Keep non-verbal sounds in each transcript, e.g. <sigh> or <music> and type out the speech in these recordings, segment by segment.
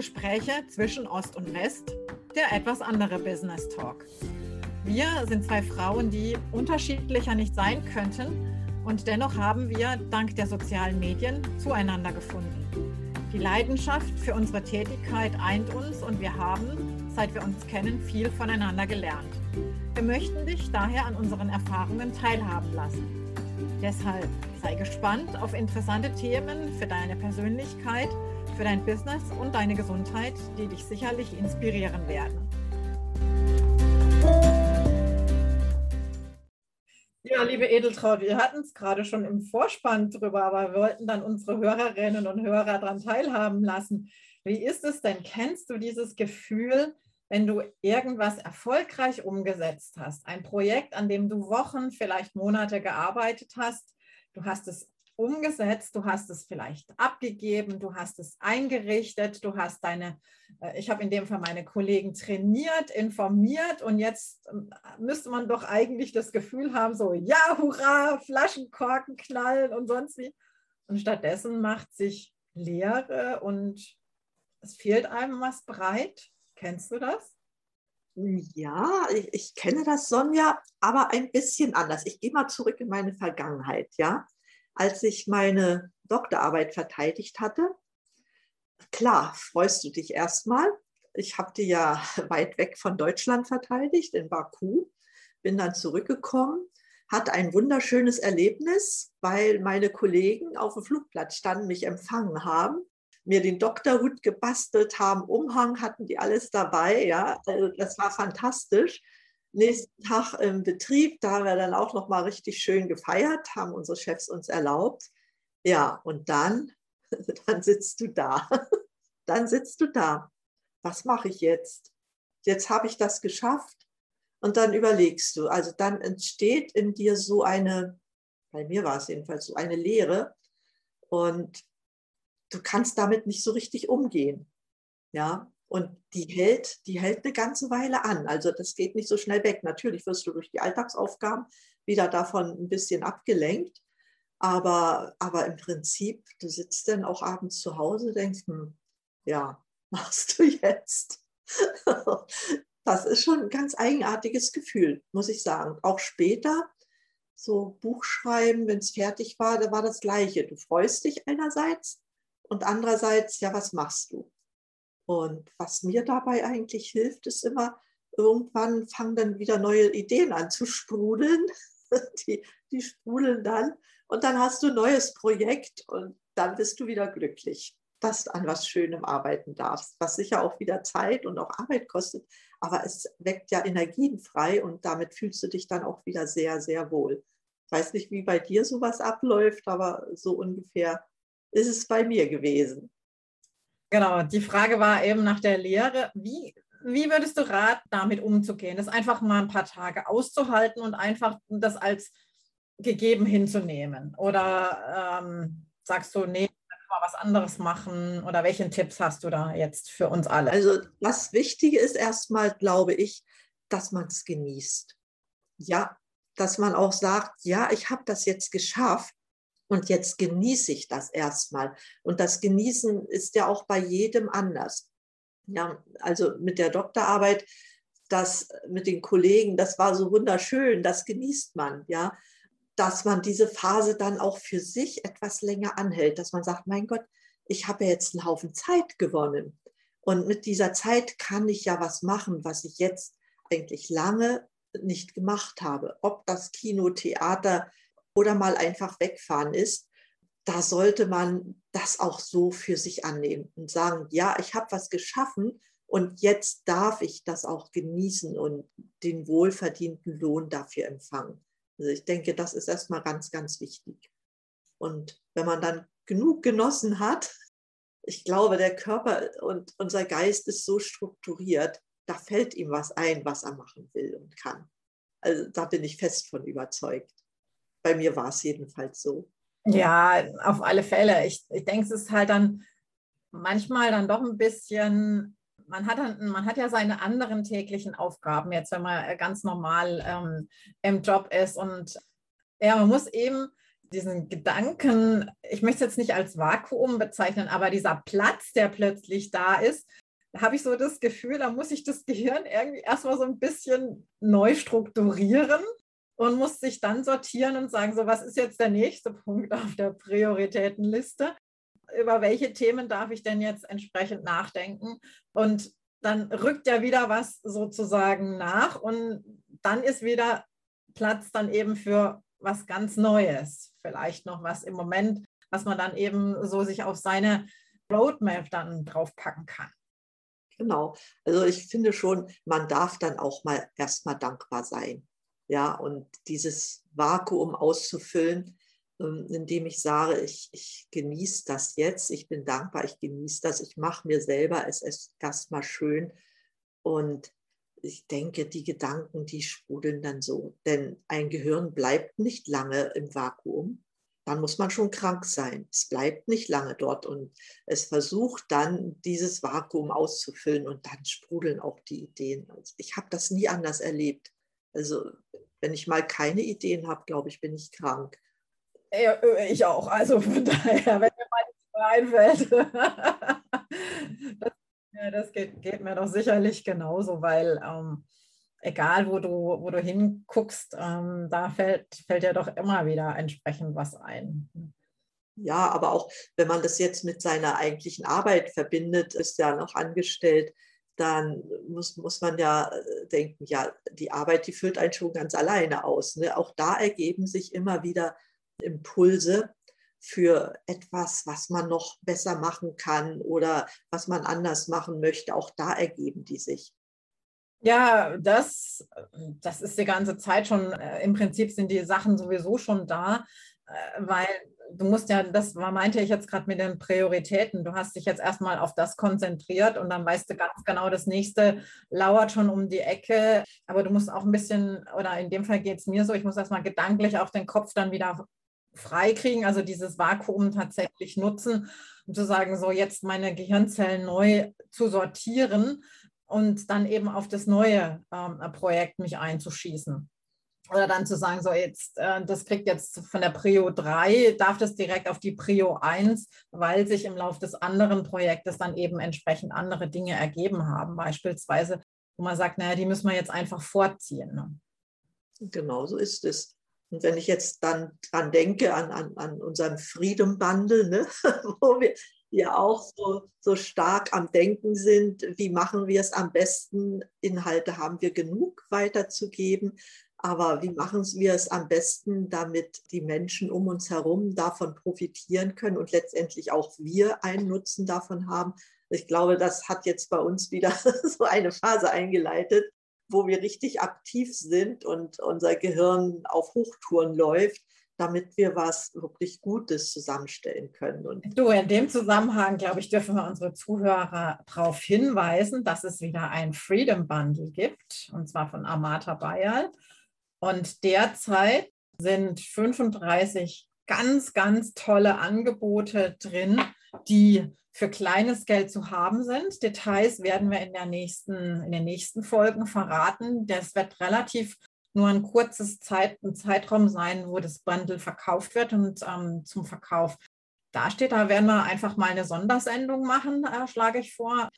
Gespräche zwischen Ost und West, der etwas andere Business Talk. Wir sind zwei Frauen, die unterschiedlicher nicht sein könnten und dennoch haben wir dank der sozialen Medien zueinander gefunden. Die Leidenschaft für unsere Tätigkeit eint uns und wir haben, seit wir uns kennen, viel voneinander gelernt. Wir möchten dich daher an unseren Erfahrungen teilhaben lassen. Deshalb sei gespannt auf interessante Themen für deine Persönlichkeit, für dein Business und deine Gesundheit, die dich sicherlich inspirieren werden. Ja, liebe Edeltraut, wir hatten es gerade schon im Vorspann drüber, aber wir wollten dann unsere Hörerinnen und Hörer daran teilhaben lassen. Wie ist es denn? Kennst du dieses Gefühl, wenn du irgendwas erfolgreich umgesetzt hast, ein Projekt, an dem du Wochen, vielleicht Monate gearbeitet hast, du hast es umgesetzt, du hast es vielleicht abgegeben, du hast es eingerichtet, du hast deine, äh, ich habe in dem Fall meine Kollegen trainiert, informiert und jetzt ähm, müsste man doch eigentlich das Gefühl haben, so, ja, hurra, Flaschenkorken knallen und sonst wie. Und stattdessen macht sich Leere und es fehlt einem was breit. Kennst du das? Ja, ich, ich, kenne das, Sonja, aber ein bisschen anders. Ich gehe mal zurück in meine Vergangenheit, ja als ich meine Doktorarbeit verteidigt hatte. Klar, freust du dich erstmal. Ich habe die ja <laughs> weit weg von Deutschland verteidigt, in Baku, bin dann zurückgekommen, hatte ein wunderschönes Erlebnis, weil meine Kollegen auf dem Flugplatz standen, mich empfangen haben mir den Doktorhut gebastelt haben, Umhang hatten die alles dabei, ja, also das war fantastisch nächsten Tag im Betrieb, da haben wir dann auch noch mal richtig schön gefeiert, haben unsere Chefs uns erlaubt. Ja, und dann, <laughs> dann sitzt du da. <laughs> Dann sitzt du da. Was mache ich jetzt? Jetzt habe ich das geschafft. Und dann überlegst du, also dann entsteht in dir so eine, bei mir war es jedenfalls so eine Leere und du kannst damit nicht so richtig umgehen. Ja, und die hält, die hält eine ganze Weile an. Also das geht nicht so schnell weg. Natürlich wirst du durch die Alltagsaufgaben wieder davon ein bisschen abgelenkt. Aber, aber im Prinzip, du sitzt dann auch abends zu Hause, denkst, hm, ja, <laughs> machst du jetzt? <laughs> das ist schon ein ganz eigenartiges Gefühl, muss ich sagen. Auch später, so Buchschreiben, wenn es fertig war, da war das Gleiche. Du freust dich einerseits und andererseits, ja, was machst du? Und was mir dabei eigentlich hilft, ist immer, irgendwann fangen dann wieder neue Ideen an zu sprudeln. <laughs> Die, die sprudeln dann und dann hast du ein neues Projekt und dann bist du wieder glücklich, dass du an was Schönem arbeiten darfst, was sicher auch wieder Zeit und auch Arbeit kostet, aber es weckt ja Energien frei und damit fühlst du dich dann auch wieder sehr, sehr wohl. Ich weiß nicht, wie bei dir sowas abläuft, aber so ungefähr ist es bei mir gewesen. Genau, die Frage war eben nach der Lehre. Wie, wie würdest du raten, damit umzugehen? Das einfach mal ein paar Tage auszuhalten und einfach das als gegeben hinzunehmen? Oder ähm, sagst du, nee, mal was anderes machen? Oder welchen Tipps hast du da jetzt für uns alle? Also das Wichtige ist erstmal, glaube ich, dass man es genießt. Ja, dass man auch sagt, ja, ich habe das jetzt geschafft und jetzt genieße ich das erstmal. Und das Genießen ist ja auch bei jedem anders. Ja, also mit der Doktorarbeit, das mit den Kollegen, das war so wunderschön, das genießt man, ja, dass man diese Phase dann auch für sich etwas länger anhält, dass man sagt, mein Gott, ich habe ja jetzt einen Haufen Zeit gewonnen. Und mit dieser Zeit kann ich ja was machen, was ich jetzt eigentlich lange nicht gemacht habe. Ob das Kino, Theater, oder mal einfach wegfahren ist, da sollte man das auch so für sich annehmen und sagen, ja, ich habe was geschaffen und jetzt darf ich das auch genießen und den wohlverdienten Lohn dafür empfangen. Also ich denke, das ist erstmal ganz, ganz wichtig. Und wenn man dann genug genossen hat, ich glaube, der Körper und unser Geist ist so strukturiert, da fällt ihm was ein, was er machen will und kann. Also da bin ich fest von überzeugt. Bei mir war es jedenfalls so. Ja, auf alle Fälle. Ich, ich denke, es ist halt dann manchmal dann doch ein bisschen, man hat, dann, man hat ja seine anderen täglichen Aufgaben, jetzt wenn man ganz normal ähm, im Job ist. Und ja, man muss eben diesen Gedanken, ich möchte es jetzt nicht als Vakuum bezeichnen, aber dieser Platz, der plötzlich da ist, da habe ich so das Gefühl, da muss ich das Gehirn irgendwie erstmal so ein bisschen neu strukturieren und muss sich dann sortieren und sagen, so was ist jetzt der nächste <laughs> Punkt auf der Prioritätenliste? Über welche Themen darf ich denn jetzt entsprechend nachdenken? Und dann rückt ja wieder was sozusagen nach und dann ist wieder Platz dann eben für was ganz Neues. Vielleicht noch was im Moment, was man dann eben so sich auf seine Roadmap dann draufpacken kann. Genau. Also ich finde schon, man darf dann auch mal erstmal dankbar sein. Ja, und dieses Vakuum auszufüllen, ähm, indem ich sage, ich, ich genieße das jetzt, ich bin dankbar, ich genieße das, ich mache mir selber es ist erstmal schön. Und ich denke, die Gedanken, die sprudeln dann so. Denn ein Gehirn bleibt nicht lange im Vakuum. Dann muss man schon krank sein. Es bleibt nicht lange dort und es versucht dann, dieses Vakuum auszufüllen und dann sprudeln auch die Ideen. Ich habe das nie anders erlebt. Also wenn ich mal keine Ideen habe, glaube ich, bin ich krank. Ja, äh, ich auch. Also von <laughs> daher, wenn mir mal nichts einfällt. das, ja, das geht, geht, mir doch sicherlich genauso, weil ähm, egal wo du, wo du hinguckst, ähm, da fällt, fällt ja doch immer wieder entsprechend was ein. Ja, aber auch wenn man das jetzt mit seiner eigentlichen Arbeit verbindet, ist ja noch angestellt, dann muss, muss man ja äh, denken, ja, die Arbeit, die füllt einen schon ganz alleine aus. Ne? Auch da ergeben sich immer wieder Impulse für etwas, was man noch besser machen kann oder was man anders machen möchte. Auch da ergeben die sich. Ja, das, das ist die ganze Zeit schon, äh, im Prinzip sind die Sachen sowieso schon da, äh, weil du musst ja, das meinte ich jetzt gerade mit den Prioritäten, du hast dich jetzt erstmal auf das konzentriert und dann weißt du ganz genau, das nächste lauert schon um die Ecke, aber du musst auch ein bisschen, oder in dem Fall geht es mir so, ich muss erstmal gedanklich auch den Kopf dann wieder freikriegen, also dieses Vakuum tatsächlich nutzen, um zu sagen, so jetzt meine Gehirnzellen neu zu sortieren und dann eben auf das neue ähm, Projekt mich einzuschießen oder dann zu sagen, so jetzt, äh, das kriegt jetzt von der Prio 3, darf das direkt auf die Prio 1, weil sich im Laufe des anderen Projektes dann eben entsprechend andere Dinge ergeben haben, beispielsweise, wo man sagt, naja, die müssen wir jetzt einfach vorziehen. Ne? Genau so ist es. Und wenn ich jetzt dann dran denke, an, an, an unseren Freedom Bundle, ne, <laughs> wo wir ja auch so, so stark am Denken sind, wie machen wir es am besten, Inhalte haben wir genug weiterzugeben, aber wie machen wir es am besten, damit die Menschen um uns herum davon profitieren können und letztendlich auch wir einen Nutzen davon haben? Ich glaube, das hat jetzt bei uns wieder <laughs> so eine Phase eingeleitet, wo wir richtig aktiv sind und unser Gehirn auf Hochtouren läuft, damit wir was wirklich Gutes zusammenstellen können. Und du, in dem Zusammenhang, glaube ich, dürfen wir unsere Zuhörer darauf hinweisen, dass es wieder ein Freedom Bundle gibt, und zwar von Amata Bayal. Und derzeit sind 35 ganz, ganz tolle Angebote drin, die für kleines Geld zu haben sind. Details werden wir in, der nächsten, in den nächsten Folgen verraten. Das wird relativ nur ein kurzes Zeit, ein Zeitraum sein, wo das Bundle verkauft wird und ähm, zum Verkauf dasteht. Da werden wir einfach mal eine Sondersendung machen, äh, schlage ich vor.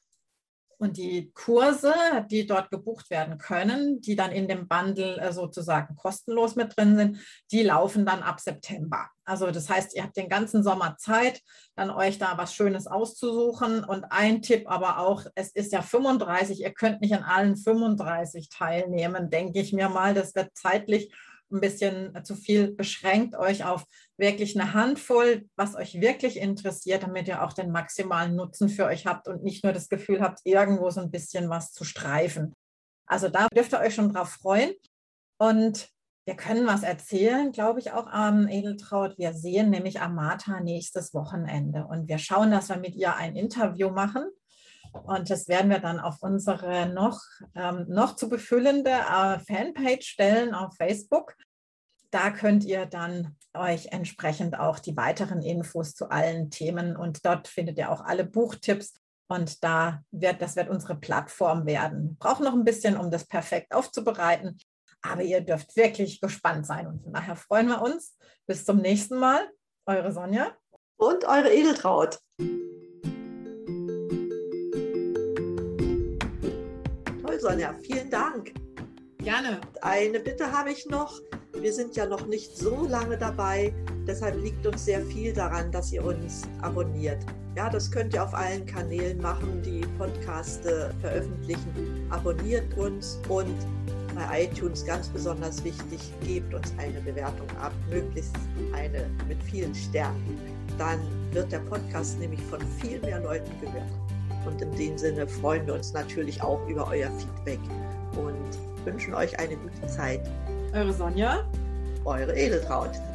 Und die Kurse, die dort gebucht werden können, die dann in dem Bundle äh, sozusagen kostenlos mit drin sind, die laufen dann ab September. Also das heißt, ihr habt den ganzen Sommer Zeit, dann euch da was Schönes auszusuchen. Und ein Tipp aber auch, es ist ja 35, ihr könnt nicht an allen 35 teilnehmen, denke ich mir mal. Das wird zeitlich ein bisschen zu viel, beschränkt euch auf wirklich eine Handvoll, was euch wirklich interessiert, damit ihr auch den maximalen Nutzen für euch habt und nicht nur das Gefühl habt, irgendwo so ein bisschen was zu streifen. Also da dürft ihr euch schon drauf freuen. Und wir können was erzählen, glaube ich, auch am Edeltraut. Wir sehen nämlich Amata nächstes Wochenende und wir schauen, dass wir mit ihr ein Interview machen. Und das werden wir dann auf unsere noch, ähm, noch zu befüllende äh, Fanpage stellen auf Facebook. Da könnt ihr dann euch entsprechend auch die weiteren Infos zu allen Themen und dort findet ihr auch alle Buchtipps. Und da wird, das wird unsere Plattform werden. Wir brauchen noch ein bisschen, um das perfekt aufzubereiten. Aber ihr dürft wirklich gespannt sein. Und von daher freuen wir uns. Bis zum nächsten Mal. Eure Sonja. Und eure Edeltraut. Toll, Sonja. Vielen Dank. Gerne. Eine Bitte habe ich noch. Wir sind ja noch nicht so lange dabei. Deshalb liegt uns sehr viel daran, dass ihr uns abonniert. Ja, das könnt ihr auf allen Kanälen machen, die Podcaste veröffentlichen. Abonniert uns und bei iTunes ganz besonders wichtig, gebt uns eine Bewertung ab, möglichst eine mit vielen Sternen. Dann wird der Podcast nämlich von viel mehr Leuten gehört. Und in dem Sinne freuen wir uns natürlich auch über euer Feedback und wünschen euch eine gute Zeit. Eure Sonja. Eure Edeltraut.